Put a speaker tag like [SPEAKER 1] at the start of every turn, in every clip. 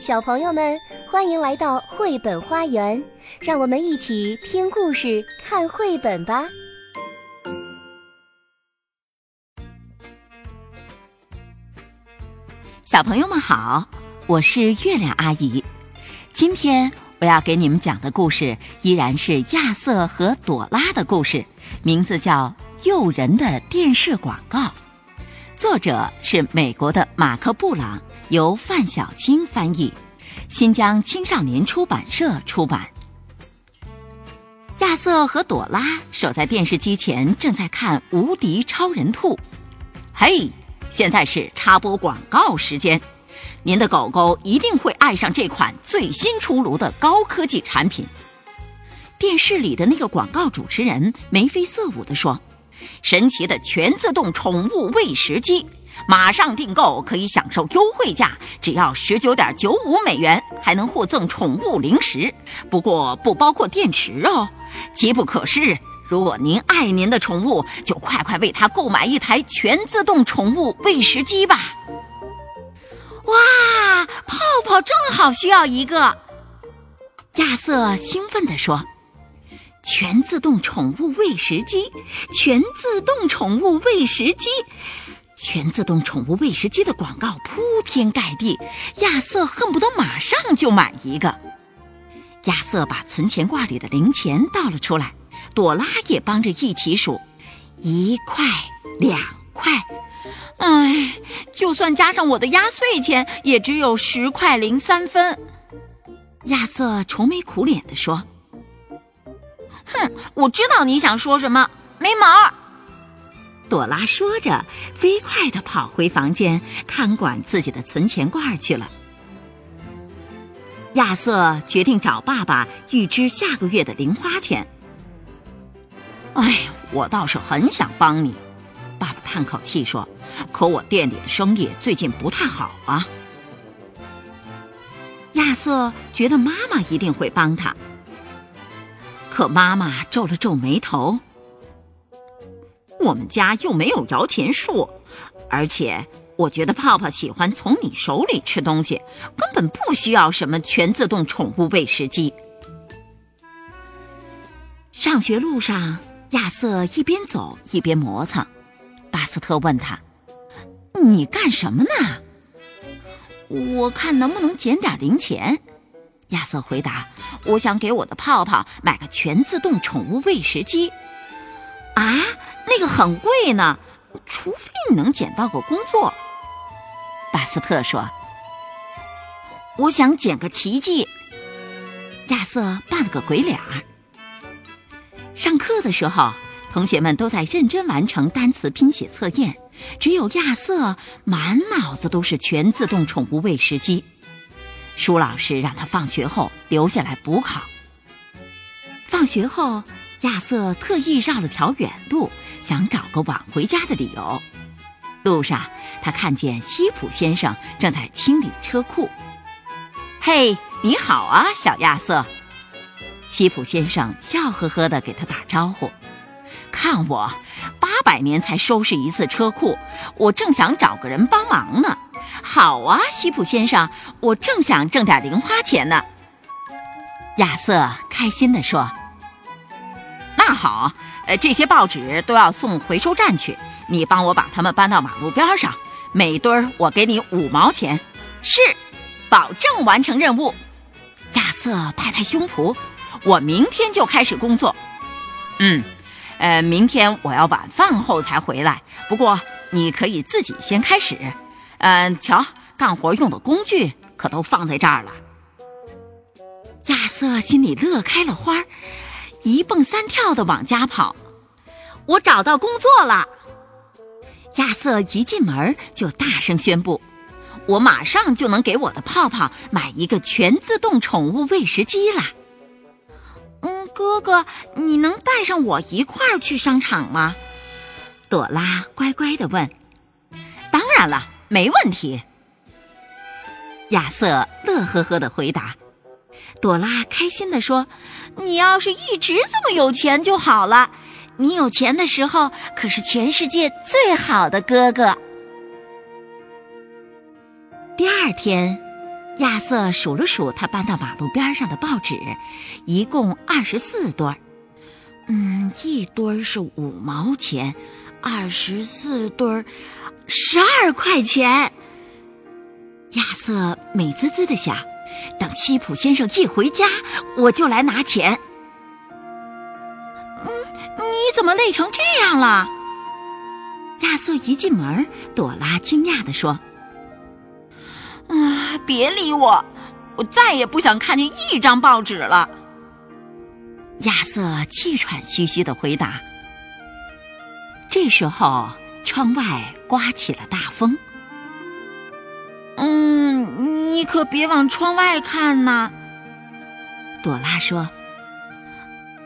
[SPEAKER 1] 小朋友们，欢迎来到绘本花园，让我们一起听故事、看绘本吧。
[SPEAKER 2] 小朋友们好，我是月亮阿姨。今天我要给你们讲的故事依然是亚瑟和朵拉的故事，名字叫《诱人的电视广告》，作者是美国的马克·布朗，由范小新翻译，新疆青少年出版社出版。亚瑟和朵拉守在电视机前，正在看《无敌超人兔》。嘿！现在是插播广告时间，您的狗狗一定会爱上这款最新出炉的高科技产品。电视里的那个广告主持人眉飞色舞地说：“神奇的全自动宠物喂食机，马上订购可以享受优惠价，只要十九点九五美元，还能获赠宠物零食，不过不包括电池哦，机不可失。”如果您爱您的宠物，就快快为它购买一台全自动宠物喂食机吧！哇，泡泡正好需要一个。亚瑟兴奋地说：“全自动宠物喂食机，全自动宠物喂食机，全自动宠物喂食机的广告铺天盖地，亚瑟恨不得马上就买一个。”亚瑟把存钱罐里的零钱倒了出来。朵拉也帮着一起数，一块、两块，哎，就算加上我的压岁钱，也只有十块零三分。亚瑟愁眉苦脸地说：“哼，我知道你想说什么，没门儿。”朵拉说着，飞快地跑回房间看管自己的存钱罐去了。亚瑟决定找爸爸预支下个月的零花钱。哎，我倒是很想帮你，爸爸叹口气说：“可我店里的生意最近不太好啊。”亚瑟觉得妈妈一定会帮他，可妈妈皱了皱眉头：“我们家又没有摇钱树，而且我觉得泡泡喜欢从你手里吃东西，根本不需要什么全自动宠物喂食机。”上学路上。亚瑟一边走一边磨蹭，巴斯特问他：“你干什么呢？”“我看能不能捡点零钱。”亚瑟回答：“我想给我的泡泡买个全自动宠物喂食机。”“啊，那个很贵呢，除非你能捡到个工作。”巴斯特说。“我想捡个奇迹。”亚瑟扮了个鬼脸儿。上课的时候，同学们都在认真完成单词拼写测验，只有亚瑟满脑子都是全自动宠物喂食机。舒老师让他放学后留下来补考。放学后，亚瑟特意绕了条远路，想找个晚回家的理由。路上，他看见西普先生正在清理车库。“嘿，你好啊，小亚瑟。”西普先生笑呵呵地给他打招呼：“看我，八百年才收拾一次车库，我正想找个人帮忙呢。”“好啊，西普先生，我正想挣点零花钱呢。”亚瑟开心地说：“好，呃，这些报纸都要送回收站去，你帮我把它们搬到马路边上，每堆儿我给你五毛钱。”“是，保证完成任务。”亚瑟拍拍胸脯。我明天就开始工作，嗯，呃，明天我要晚饭后才回来。不过你可以自己先开始，嗯，瞧，干活用的工具可都放在这儿了。亚瑟心里乐开了花，一蹦三跳的往家跑。我找到工作了！亚瑟一进门就大声宣布：“我马上就能给我的泡泡买一个全自动宠物喂食机了。”哥哥，你能带上我一块儿去商场吗？朵拉乖乖的问。当然了，没问题。亚瑟乐呵呵的回答。朵拉开心地说：“你要是一直这么有钱就好了。你有钱的时候可是全世界最好的哥哥。”第二天，亚瑟数了数他搬到马路边上的报纸，一共二十四堆儿。嗯，一堆儿是五毛钱，二十四堆儿，十二块钱。亚瑟美滋滋的想：等西普先生一回家，我就来拿钱。嗯，你怎么累成这样了？亚瑟一进门，朵拉惊讶地说：“啊，别理我，我再也不想看见一张报纸了。”亚瑟气喘吁吁的回答。这时候，窗外刮起了大风。嗯，你可别往窗外看呐。朵拉说：“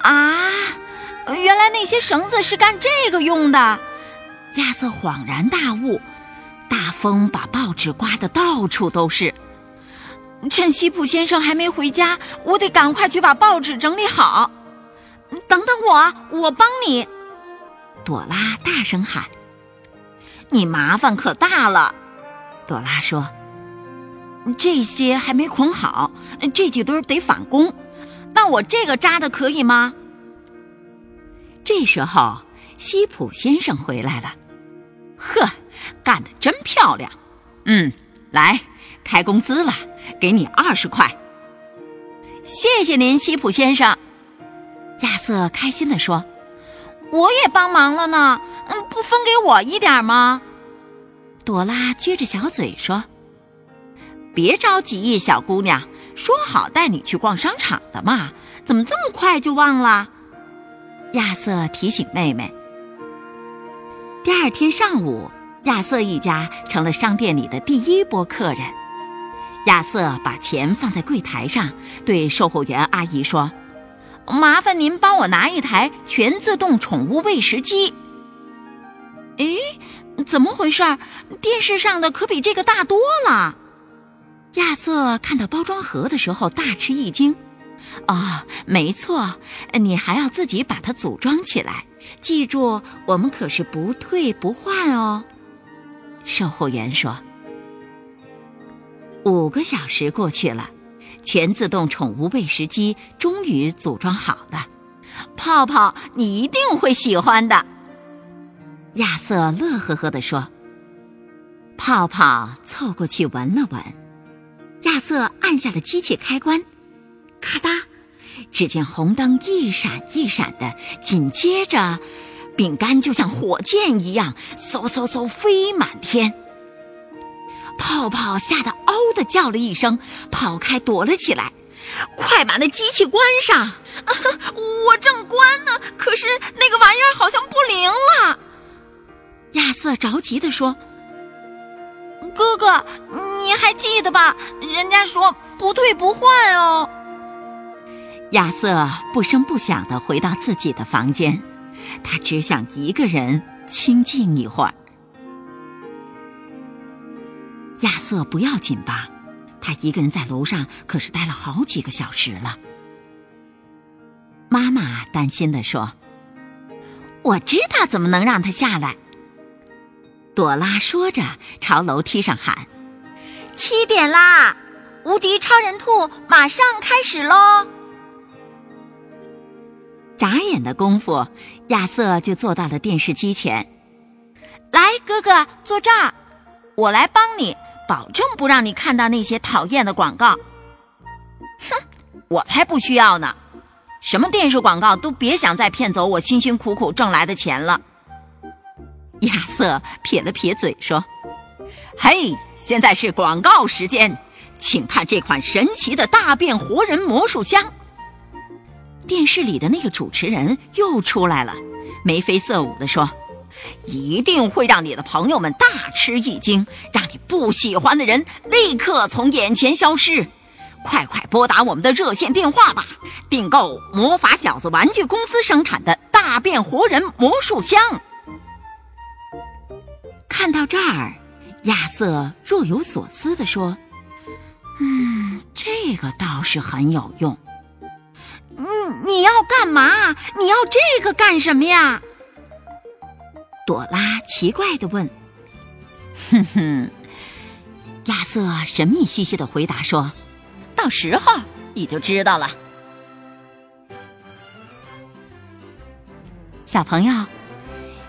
[SPEAKER 2] 啊，原来那些绳子是干这个用的。”亚瑟恍然大悟，大风把报纸刮得到处都是。趁西普先生还没回家，我得赶快去把报纸整理好。等等我，我帮你！朵拉大声喊：“你麻烦可大了！”朵拉说：“这些还没捆好，这几堆得返工。那我这个扎的可以吗？”这时候，西普先生回来了。呵，干得真漂亮！嗯，来，开工资了，给你二十块。谢谢您，西普先生。亚瑟开心地说：“我也帮忙了呢，嗯，不分给我一点吗？”朵拉撅着小嘴说：“别着急，小姑娘，说好带你去逛商场的嘛，怎么这么快就忘了？”亚瑟提醒妹妹。第二天上午，亚瑟一家成了商店里的第一波客人。亚瑟把钱放在柜台上，对售货员阿姨说：“麻烦您帮我拿一台全自动宠物喂食机。”诶，怎么回事？电视上的可比这个大多了。亚瑟看到包装盒的时候大吃一惊。哦，没错，你还要自己把它组装起来。记住，我们可是不退不换哦。售货员说。五个小时过去了，全自动宠物喂食机终于组装好了。泡泡，你一定会喜欢的。亚瑟乐呵呵地说。泡泡凑过去闻了闻，亚瑟按下了机器开关，咔嗒。只见红灯一闪一闪的，紧接着，饼干就像火箭一样，嗖嗖嗖飞满天。泡泡吓得嗷的叫了一声，跑开躲了起来。快把那机器关上！我正关呢，可是那个玩意儿好像不灵了。亚瑟着急地说：“哥哥，你还记得吧？人家说不退不换哦。”亚瑟不声不响地回到自己的房间，他只想一个人清静一会儿。亚瑟不要紧吧？他一个人在楼上可是待了好几个小时了。妈妈担心地说：“我知道怎么能让他下来。”朵拉说着朝楼梯上喊：“七点啦！无敌超人兔马上开始喽！”眨眼的功夫，亚瑟就坐到了电视机前。来，哥哥，坐这儿，我来帮你，保证不让你看到那些讨厌的广告。哼，我才不需要呢！什么电视广告都别想再骗走我辛辛苦苦挣来的钱了。亚瑟撇了撇嘴说：“嘿，现在是广告时间，请看这款神奇的大变活人魔术箱。”电视里的那个主持人又出来了，眉飞色舞地说：“一定会让你的朋友们大吃一惊，让你不喜欢的人立刻从眼前消失。快快拨打我们的热线电话吧，订购魔法小子玩具公司生产的大变活人魔术箱。”看到这儿，亚瑟若有所思地说：“嗯，这个倒是很有用。”嗯，你要干嘛？你要这个干什么呀？朵拉奇怪的问。哼哼，亚瑟神秘兮兮的回答说：“到时候你就知道了。”小朋友，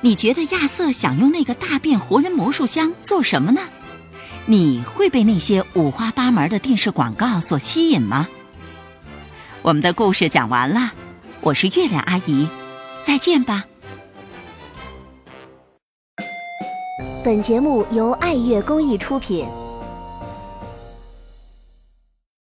[SPEAKER 2] 你觉得亚瑟想用那个大变活人魔术箱做什么呢？你会被那些五花八门的电视广告所吸引吗？我们的故事讲完了，我是月亮阿姨，再见吧。
[SPEAKER 1] 本节目由爱乐公益出品。